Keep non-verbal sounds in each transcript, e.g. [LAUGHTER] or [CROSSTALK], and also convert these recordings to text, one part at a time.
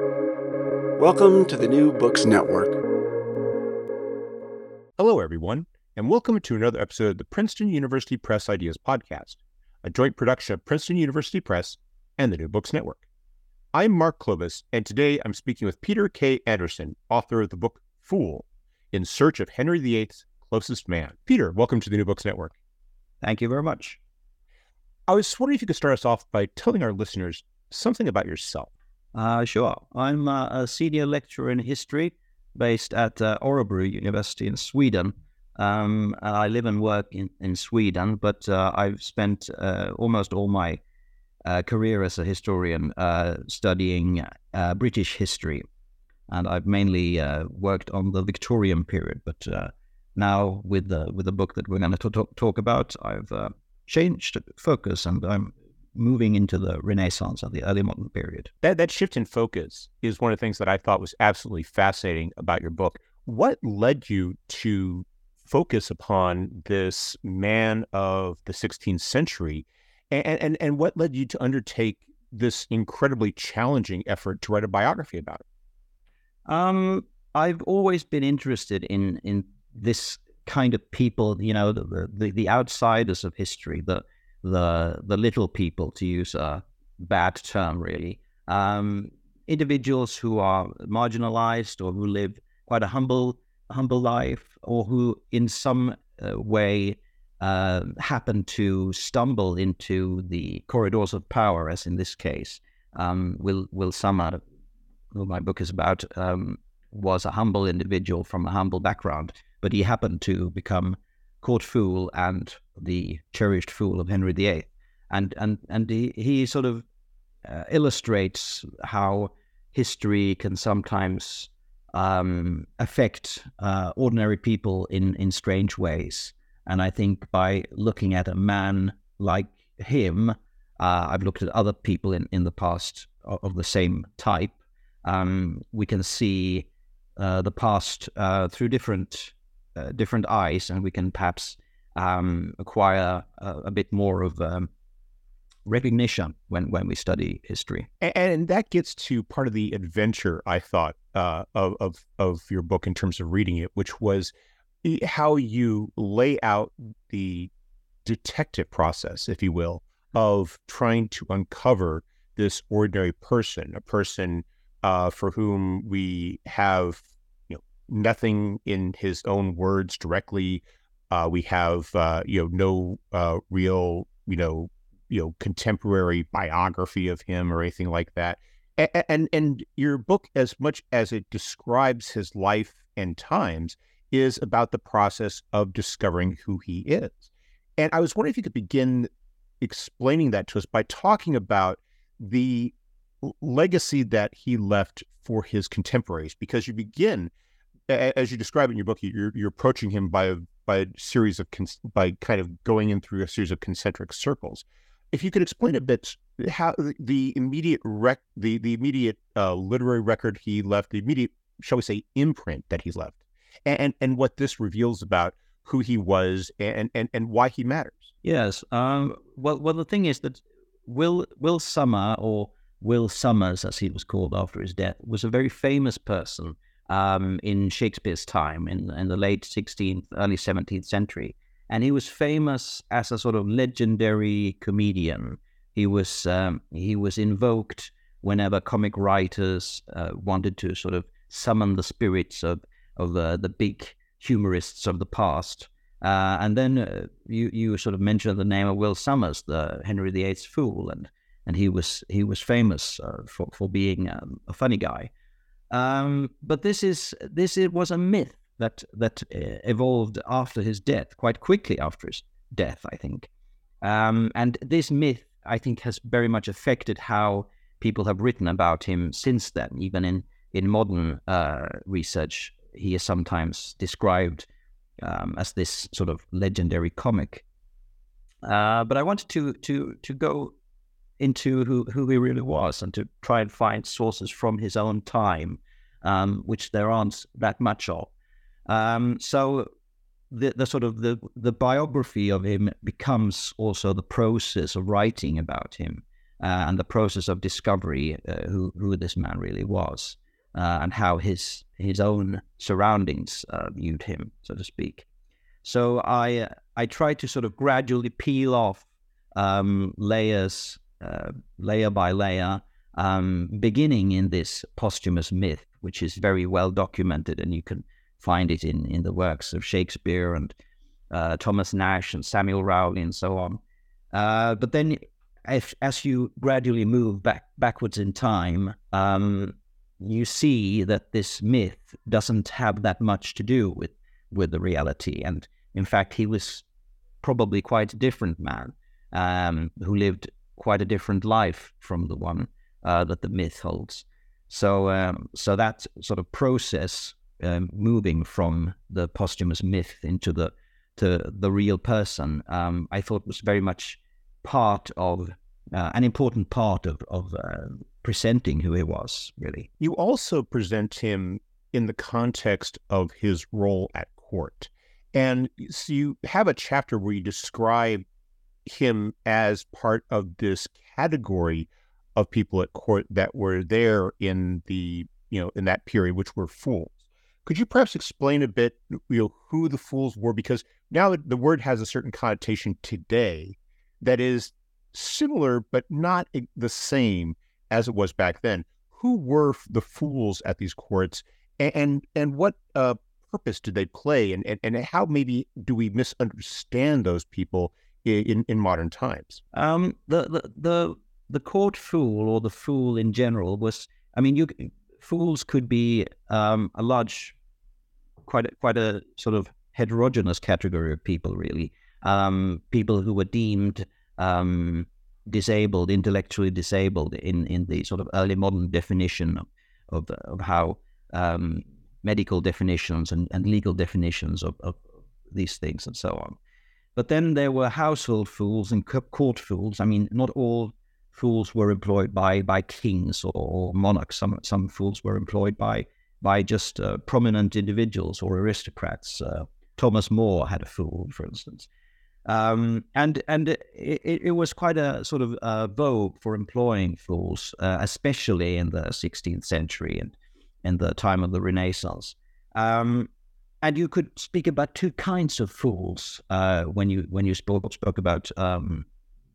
Welcome to the New Books Network. Hello, everyone, and welcome to another episode of the Princeton University Press Ideas Podcast, a joint production of Princeton University Press and the New Books Network. I'm Mark Clovis, and today I'm speaking with Peter K. Andersson, author of the book Fool In Search of Henry VIII's Closest Man. Peter, welcome to the New Books Network. Thank you very much. I was wondering if you could start us off by telling our listeners something about yourself. Uh, sure. I'm uh, a senior lecturer in history based at uh, Örebro University in Sweden. Um, I live and work in, in Sweden, but uh, I've spent uh, almost all my uh, career as a historian studying British history. And I've mainly worked on the Victorian period, but now with the with the book that we're going to talk, talk about, I've changed focus and I'm moving into the Renaissance and the early modern period. That that shift in focus is one of the things that I thought was absolutely fascinating about your book. What led you to focus upon this man of the 16th century, and and and what led you to undertake this incredibly challenging effort to write a biography about it? Um, I've always been interested in in this kind of people, you know, the, the, the outsiders of history, the the the little people, to use a bad term, really. Um, individuals who are marginalized or who live quite a humble humble life, or who in some uh, way uh, happen to stumble into the corridors of power, as in this case. Um, Will Will Somer, who my book is about, um, was a humble individual from a humble background but he happened to become court fool and the cherished fool of Henry VIII. And, and, and he, he sort of uh, illustrates how history can sometimes um, affect uh, ordinary people in, in strange ways. And I think by looking at a man like him, uh, I've looked at other people in, in the past of, of the same type. Um, we can see uh, the past uh, through different different eyes, and we can perhaps um, acquire a, a, bit more of um, recognition when when we study history. And, and, that gets to part of the adventure I thought uh, of, of of your book in terms of reading it, which was how you lay out the detective process, if you will, of trying to uncover this ordinary person, a person uh, for whom we have nothing in his own words directly. Uh, we have uh, you know no uh, real you know you know contemporary biography of him or anything like that. And, and and your book, as much as it describes his life and times, is about the process of discovering who he is. And I was wondering if you could begin explaining that to us by talking about the legacy that he left for his contemporaries, because you begin as you describe in your book, you're, you're approaching him by a, by a series of by kind of going in through a series of concentric circles. If you could explain a bit how the immediate rec the the immediate uh, literary record he left, the immediate shall we say imprint that he left, and, and what this reveals about who he was and and and why he matters. Yes. Um, well, well, the thing is that Will Will Somer or Will Summers, as he was called after his death, was a very famous person um, in Shakespeare's time, in, in the late 16th, early 17th century. And he was famous as a sort of legendary comedian. He was um, he was invoked whenever comic writers uh, wanted to sort of summon the spirits of of uh, the big humorists of the past. Uh, and then uh, you you sort of mentioned the name of Will Somers, the Henry VIII's fool, and and he was he was famous uh, for for being um, a funny guy. Um, but this is this it was a myth that that uh, evolved after his death, quite quickly after his death, I think. Um, and this myth, I think, has very much affected how people have written about him since then. Even in in modern uh, research, he is sometimes described um, as this sort of legendary comic. Uh, but I wanted to to to go into who, who he really was and to try and find sources from his own time, um, which there aren't that much of. Um, so the, the sort of the, the biography of him becomes also the process of writing about him. uh, and the process of discovery uh, who who this man really was uh, and how his his own surroundings uh, viewed him, so to speak. So I I try to sort of gradually peel off um, layers, uh, layer by layer, um, beginning in this posthumous myth, which is very well documented, and you can find it in in the works of Shakespeare and uh, Thomas Nash and Samuel Rowley and so on. Uh, but then, if, as you gradually move back backwards in time, um, you see that this myth doesn't have that much to do with with the reality, and in fact, he was probably quite a different man um, who lived quite a different life from the one uh, that the myth holds. So, um, so that sort of process, um, moving from the posthumous myth into the to the real person, um, I thought was very much part of uh, an important part of of uh, presenting who he was. Really, you also present him in the context of his role at court, and so you have a chapter where you describe him as part of this category of people at court that were there in the you know in that period, which were fools. Could you perhaps explain a bit, you know, who the fools were? Because now the word has a certain connotation today that is similar but not the same as it was back then. Who were the fools at these courts, and and what uh, purpose did they play, and, and and how maybe do we misunderstand those people in in modern times? Um, the, the the the court fool or the fool in general was, I mean, you fools could be um, a large, quite a, quite a sort of heterogeneous category of people, really. Um, people who were deemed um, disabled, intellectually disabled, in in the sort of early modern definition of of, of how um, medical definitions and, and legal definitions of, of these things and so on. But then there were household fools and court fools. I mean, not all fools were employed by by kings or, monarchs. Some some fools were employed by by just uh, prominent individuals or aristocrats. Uh, Thomas More had a fool, for instance, um, and and it, it, was quite a sort of uh, vogue for employing fools, uh, especially in the 16th century and in the time of the Renaissance. Um, and you could speak about two kinds of fools uh, when you when you spoke spoke about um,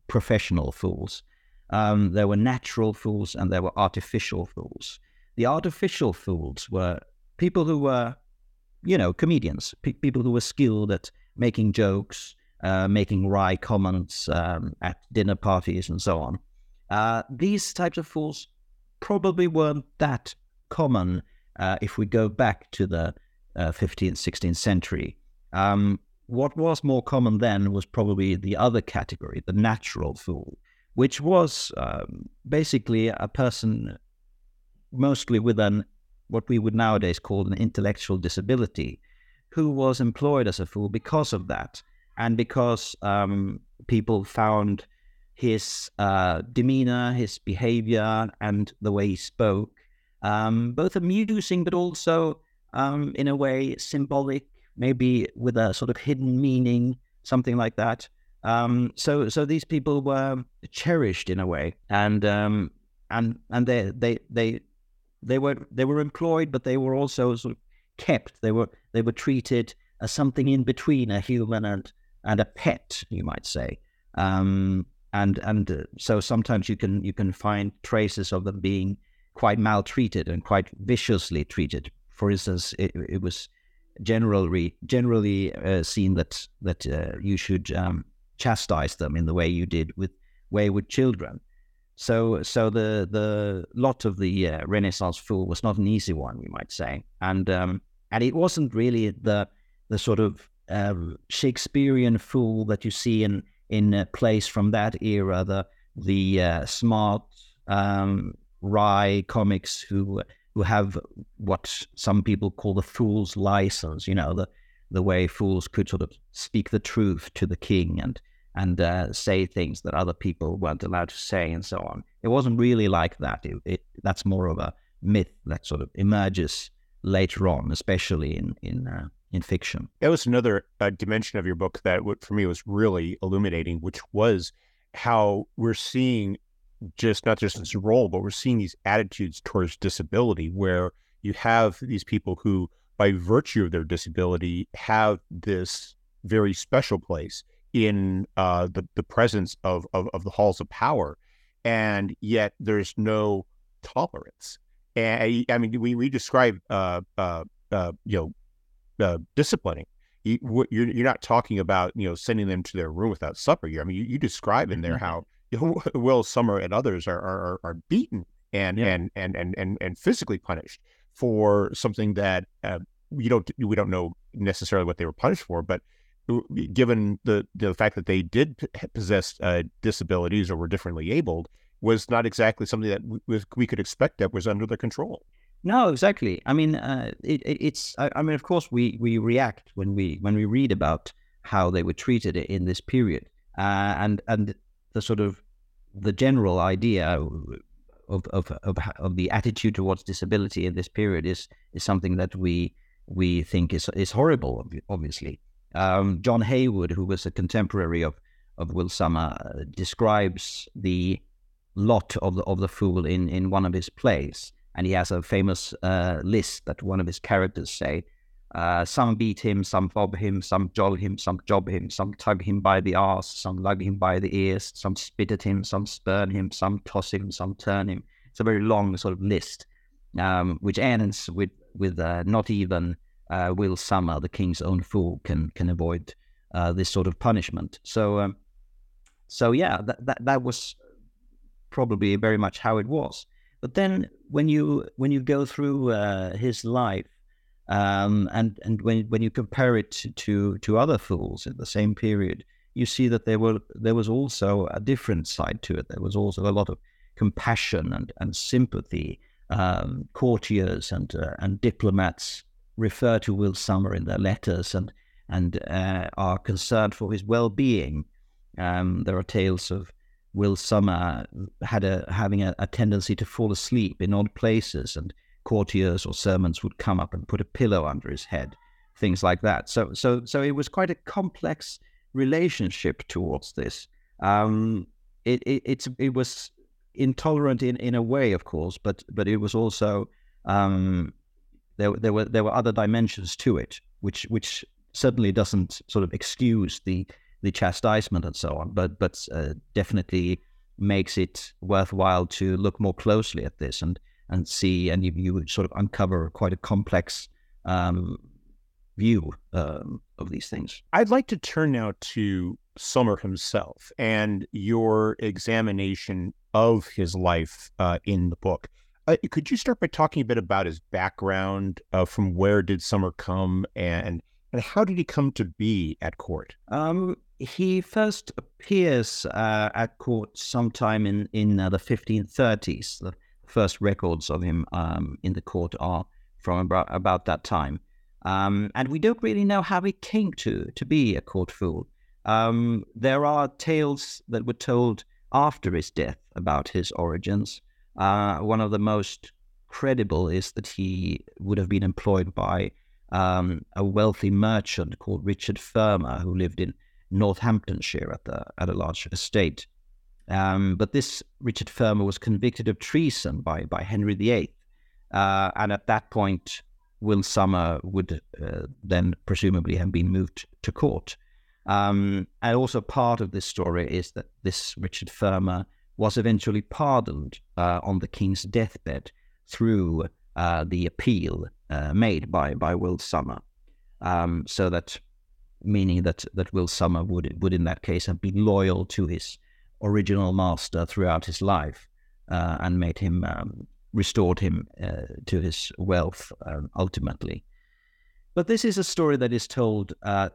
professional fools. Um, there were natural fools and there were artificial fools. The artificial fools were people who were, you know, comedians, pe- people who were skilled at making jokes, uh, making wry comments um, at dinner parties and so on. Uh, these types of fools probably weren't that common uh, if we go back to the 15th, uh, 16th century. Um, what was more common then was probably the other category, the natural fool which was um, basically a person mostly with an what we would nowadays call an intellectual disability, who was employed as a fool because of that, and because um, people found his uh, demeanor, his behavior, and the way he spoke um, both amusing but also, um, in a way, symbolic, maybe with a sort of hidden meaning, something like that. Um, so so these people were cherished in a way, and um, and and they they they they were they were employed, but they were also sort of kept. They were they were treated as something in between a human and and a pet, you might say. Um, and and uh, so sometimes you can you can find traces of them being quite maltreated and quite viciously treated. For instance, it, it was generally generally uh, seen that that uh, you should um, chastise them in the way you did with wayward children. So, so the the lot of the uh, Renaissance fool was not an easy one, you might say, and um, and it wasn't really the the sort of uh, Shakespearean fool that you see in in a place from that era, the the uh, smart um, wry comics who who have what some people call the fool's license, you know, the the way fools could sort of speak the truth to the king and and uh, say things that other people weren't allowed to say and so on. It wasn't really like that. It, it, that's more of a myth that sort of emerges later on, especially in in uh, in fiction. That was another uh, dimension of your book that, for me, was really illuminating, which was how we're seeing just not just this role, but we're seeing these attitudes towards disability where you have these people who, by virtue of their disability, have this very special place in uh, the the presence of, of, of the halls of power, and yet there's no tolerance. And I mean, we we describe uh, uh, uh you know uh, disciplining. You, you're you're not talking about you know sending them to their room without supper. I mean you, you describe in there mm-hmm. how [LAUGHS] Will Somer and others are are, are beaten and, yeah. and and and and and physically punished for something that uh, we don't we don't know necessarily what they were punished for, but given the the fact that they did possess uh, disabilities or were differently abled, was not exactly something that we, we could expect that was under their control. No, exactly. I mean, uh, it, it's. I, I, mean, of course, we we react when we when we read about how they were treated in this period, uh, and and the sort of the general idea of, of of of the attitude towards disability in this period is is something that we we think is is horrible. Obviously, um, John Heywood, who was a contemporary of of Will Somer, uh, describes the lot of the of the fool in in one of his plays, and he has a famous uh, list that one of his characters say. Uh, some beat him, some fob him, some joll him, some job him, some tug him by the arse, some lug him by the ears, some spit at him, some spurn him, some toss him, some turn him. It's a very long sort of list, um, which ends with with uh, not even uh, Will Somer, the king's own fool, can can avoid uh, this sort of punishment. So, um, so yeah, that, that that was probably very much how it was. But then when you when you go through uh, his life, um, and and when when you compare it to to other fools in the same period, you see that there were there was also a different side to it. There was also a lot of compassion and and sympathy. Um, courtiers and uh, and diplomats refer to Will Somer in their letters and and uh, are concerned for his well-being. Um, there are tales of Will Somer had a having a, a, tendency to fall asleep in odd places, and courtiers or servants would come up and put a pillow under his head, things like that. So so so it was quite a complex relationship towards this. Um, it, it it's it was intolerant in, in a way, of course, but but it was also um, there there were there were other dimensions to it, which which certainly doesn't sort of excuse the the chastisement and so on, but but uh, definitely makes it worthwhile to look more closely at this and and see and you, you sort of uncover quite a complex um, view um, of these things. I'd like to turn now to Somer himself and your examination of his life uh, in the book. Uh, could you start by talking a bit about his background? Uh, from where did Somer come, and and how did he come to be at court? Um, he first appears uh, at court sometime in in uh, the 1530s. The first records of him um, in the court are from about, about that time, um, and we don't really know how he came to to be a court fool. Um, there are tales that were told after his death about his origins. Uh, one of the most credible is that he would have been employed by um, a wealthy merchant called Richard Fermor, who lived in Northamptonshire at the at a large estate. Um, but this Richard Fermor was convicted of treason by by Henry VIII, uh, and at that point, Will Somer would uh, then presumably have been moved to court. Um, and also part of this story is that this Richard Fermor was eventually pardoned uh, on the king's deathbed through uh, the appeal uh, made by by Will Somer. Um, so that meaning that that Will Somer would would in that case have been loyal to his original master throughout his life uh, and made him um, restored him uh, to his wealth um, ultimately. But this is a story that is told uh,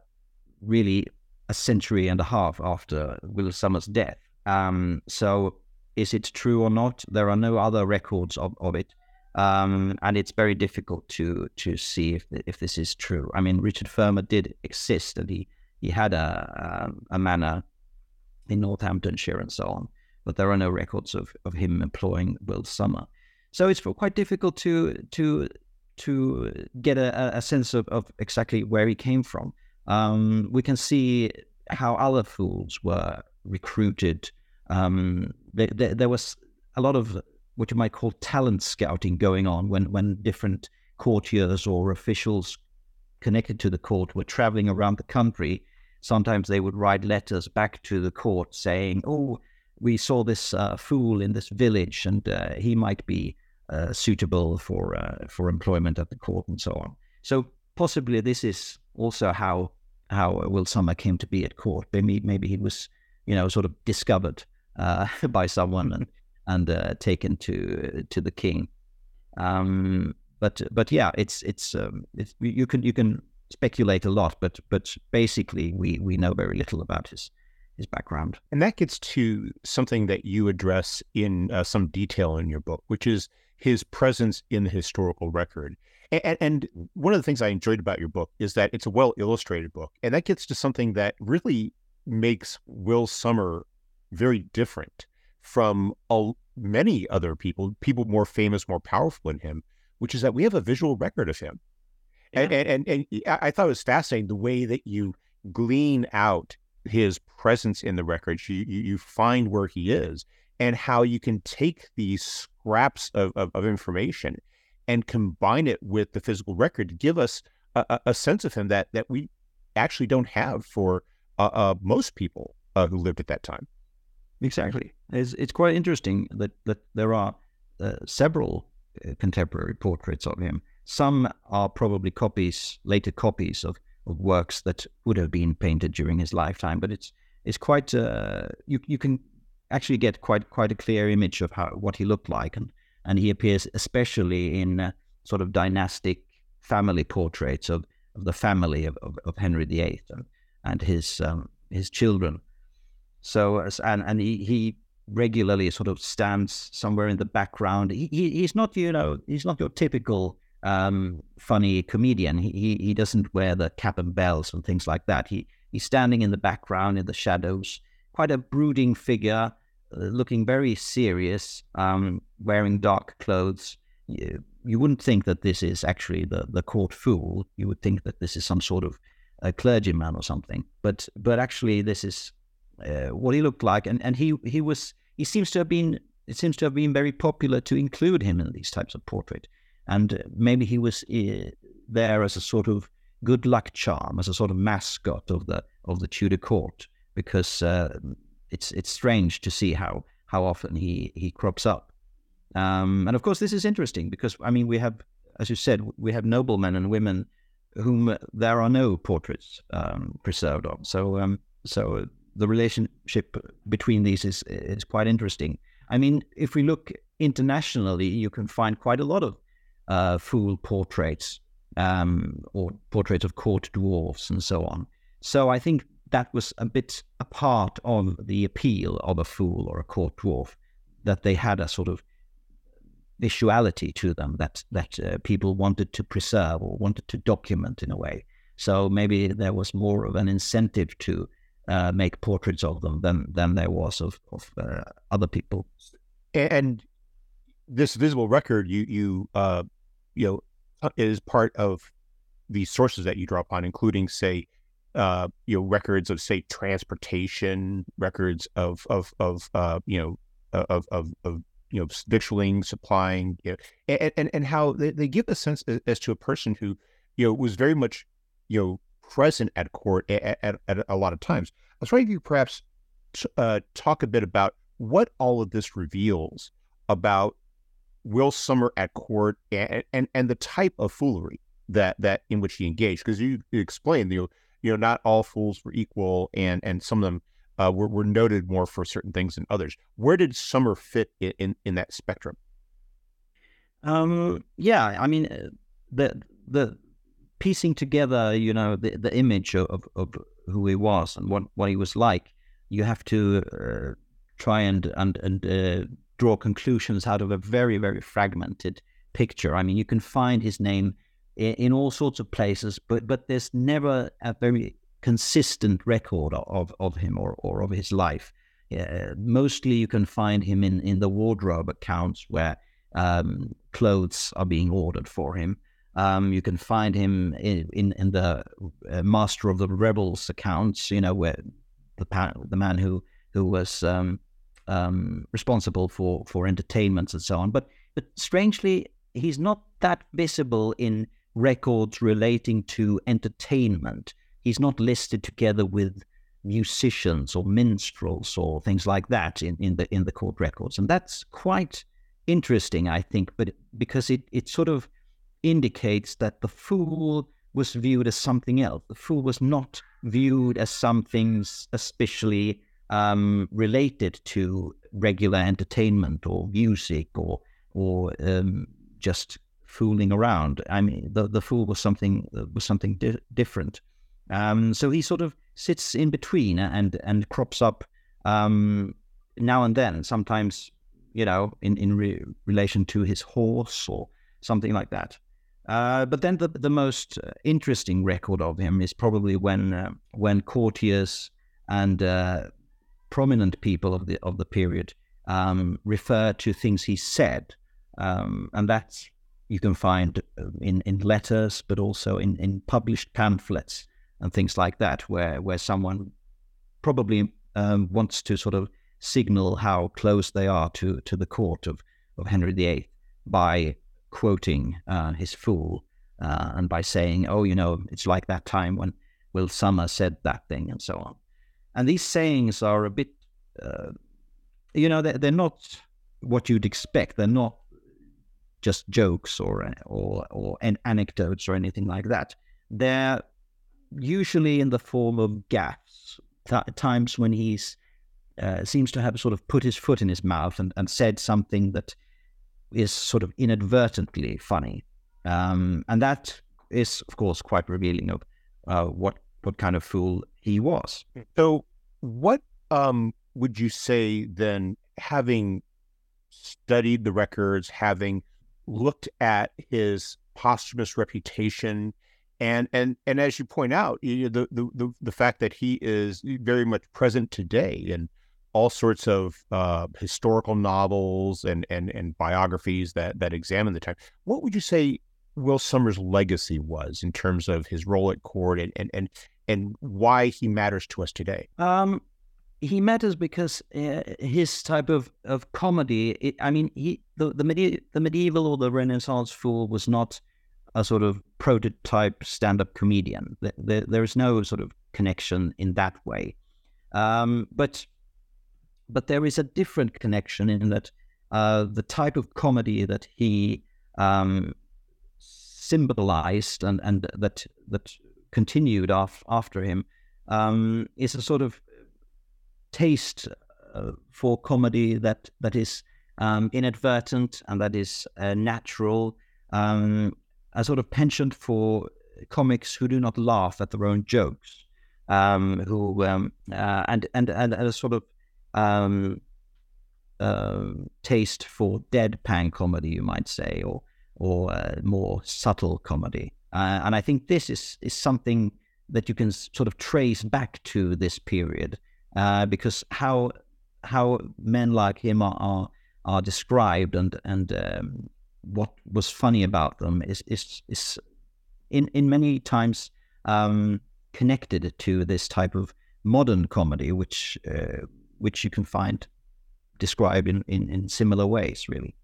really a century and a half after Will Summers' death. Um, so is it true or not? There are no other records of, of it. Um, and it's very difficult to to see if if this is true. I mean, Richard Fermor did exist, and he he had a a, a manor in Northamptonshire and so on, but there are no records of, of him employing Will Somer. So it's quite difficult to to to get a, a sense of, of exactly where he came from. Um, we can see how other fools were recruited um, there, there, there was a lot of what you might call talent scouting going on when when different courtiers or officials connected to the court were traveling around the country. Sometimes they would write letters back to the court saying, "Oh, we saw this uh, fool in this village, and uh, he might be uh, suitable for uh, for employment at the court, and so on." So possibly this is also how how Will Somer came to be at court. Maybe maybe he was, you know, sort of discovered uh, [LAUGHS] by someone and and uh, taken to to the king. Um, but but yeah, it's it's, um, it's you can you can speculate a lot, but but basically we we know very little about his his background. And that gets to something that you address in uh, some detail in your book, which is his presence in the historical record. And, and, one of the things I enjoyed about your book is that it's a well illustrated book. And that gets to something that really makes Will Somer very different from many other people, people more famous, more powerful than him, which is that we have a visual record of him. Yeah. And, and, and, and I thought it was fascinating the way that you glean out his presence in the records. You, you find where he is and how you can take these scraps of, of, of information and combine it with the physical record to give us a, a sense of him that that we actually don't have for uh, uh, most people uh, who lived at that time. Exactly, it's it's quite interesting that that there are uh, several uh, contemporary portraits of him. Some are probably copies, later copies of, of works that would have been painted during his lifetime. But it's it's quite uh, you you can actually get quite quite a clear image of how what he looked like and and he appears especially in uh, sort of dynastic family portraits of, of the family of, of, of Henry VIII and, and his um, his children. So and and he, he regularly sort of stands somewhere in the background. He, he he's not you know he's not your typical um, funny comedian. He, he he doesn't wear the cap and bells and things like that. He he's standing in the background in the shadows, quite a brooding figure uh, looking very serious, um, wearing dark clothes. You, you, wouldn't think that this is actually the, the court fool. You would think that this is some sort of a clergyman or something. But but actually, this is uh, what he looked like, and, and he he was he seems to have been it seems to have been very popular to include him in these types of portrait, and maybe he was uh, there as a sort of good luck charm, as a sort of mascot of the of the Tudor court, because uh, it's it's strange to see how how often he he crops up. Um, and of course, this is interesting because I mean we have, as you said, we have noblemen and women whom there are no portraits um, preserved of. So um, so the relationship between these is is quite interesting. I mean, if we look internationally, you can find quite a lot of uh, fool portraits um, or portraits of court dwarfs and so on. So I think that was a bit a part of the appeal of a fool or a court dwarf, that they had a sort of visuality to them that that uh, people wanted to preserve or wanted to document in a way. So maybe there was more of an incentive to uh, make portraits of them than than there was of of uh, other people. And this visible record, you you uh, you know, uh, is part of the sources that you draw upon, including say uh, you know records of say transportation, records of of of uh, you know of of, of you know victualling, supplying, you know, and, and and how they, they give a sense as, to a person who you know was very much you know present at court at, at, at a lot of times. I was wondering if you perhaps uh, talk a bit about what all of this reveals about Will Somer at court and, and, and the type of foolery that that in which he engaged because you explained you you know, not all fools were equal, and and some of them uh, were, were noted more for certain things than others. Where did Somer fit in in, in that spectrum? Um, yeah, I mean, uh, the the piecing together, you know, the the image of, of who he was and what, what he was like, you have to uh, try and and and uh, draw conclusions out of a very very fragmented picture. I mean, you can find his name in, in all sorts of places, but but there's never a very consistent record of, of him or, or of his life. Uh, mostly you can find him in, in the wardrobe accounts where um, clothes are being ordered for him. Um, you can find him in, in, in the uh, Master of the Revels accounts, you know, where the, the man who, who was um, um, responsible for for entertainments and so on. But but strangely, he's not that visible in records relating to entertainment. He's not listed together with musicians or minstrels or things like that in, in the in the court records, and that's quite interesting, I think. But because it it sort of indicates that the fool was viewed as something else. The fool was not viewed as something especially um, related to regular entertainment or music or or um, just fooling around. I mean, the the fool was something was something di- different. Um, so he sort of sits in between and and crops up um, now and then. Sometimes, you know, in in re- relation to his horse or something like that. Uh, but then the the most interesting record of him is probably when uh, when courtiers and uh, prominent people of the of the period um, refer to things he said, um, and that's you can find uh, in, in letters, but also in, in published pamphlets and things like that, where where someone probably um, wants to sort of signal how close they are to to the court of of Henry VIII by quoting uh, his fool uh, and by saying, "Oh, you know, it's like that time when Will Somer said that thing," and so on. And these sayings are a bit, uh, you know, they're, they're not what you'd expect. They're not just jokes or or or an anecdotes or anything like that. They're usually in the form of gaffes, th- times when he's uh, seems to have sort of put his foot in his mouth and, and said something that is sort of inadvertently funny, um, and that is of course quite revealing of uh, what what kind of fool he was. So, what um, would you say then, having studied the records, having looked at his posthumous reputation, and and and as you point out, you know, the, the the fact that he is very much present today in all sorts of uh, historical novels and and and biographies that that examine the time. What would you say Will Summers' legacy was in terms of his role at court and and and, and why he matters to us today? Um, he matters because uh, his type of, of comedy. It, I mean, he the the, the medieval or the Renaissance fool was not a sort of prototype stand-up comedian. There, there is no sort of connection in that way. Um, but but there is a different connection in that uh, the type of comedy that he um, symbolized and and that that continued af- after him um, is a sort of taste uh, for comedy that that is um, inadvertent and that is uh, natural, um, a sort of penchant for comics who do not laugh at their own jokes, um, who um, uh, and, and and a sort of um, uh, taste for deadpan comedy, you might say, or or uh, more subtle comedy. Uh, and I think this is is something that you can sort of trace back to this period, uh, because how how men like him are are, are described and and um, what was funny about them is is is in in many times um, connected to this type of modern comedy, which uh, which you can find described in, in, in similar ways, really.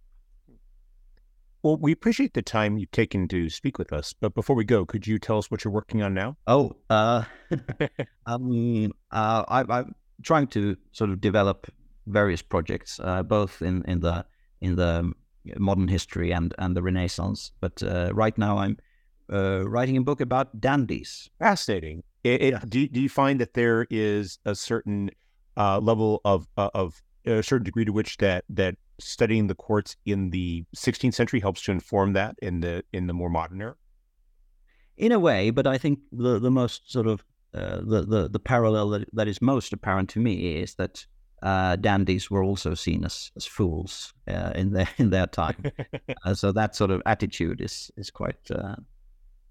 Well, we appreciate the time you've taken to speak with us. But before we go, could you tell us what you're working on now? Oh, uh, [LAUGHS] [LAUGHS] um, uh, I, I'm trying to sort of develop various projects, uh, both in, in the in the modern history and, and the Renaissance. But uh, right now, I'm uh, writing a book about dandies. Fascinating. It, it, yeah. do, do you find that there is a certain uh, level of of a certain degree to which that that studying the courts in the 16th century helps to inform that in the in the more modern era? In a way, but I think the the most sort of uh, the, the the parallel that, that is most apparent to me is that uh, dandies were also seen as, as fools uh, in their [LAUGHS] in their time. [LAUGHS] Uh, so that sort of attitude is is quite uh,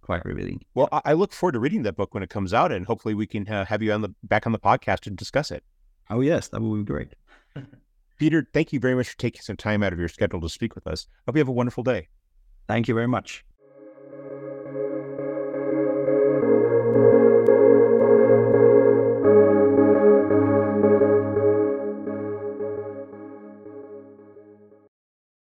quite revealing. Well, I look forward to reading that book when it comes out, and hopefully we can uh, have you on the back on the podcast to discuss it. Oh yes, that would be great. [LAUGHS] Peter, thank you very much for taking some time out of your schedule to speak with us. Hope you have a wonderful day. Thank you very much.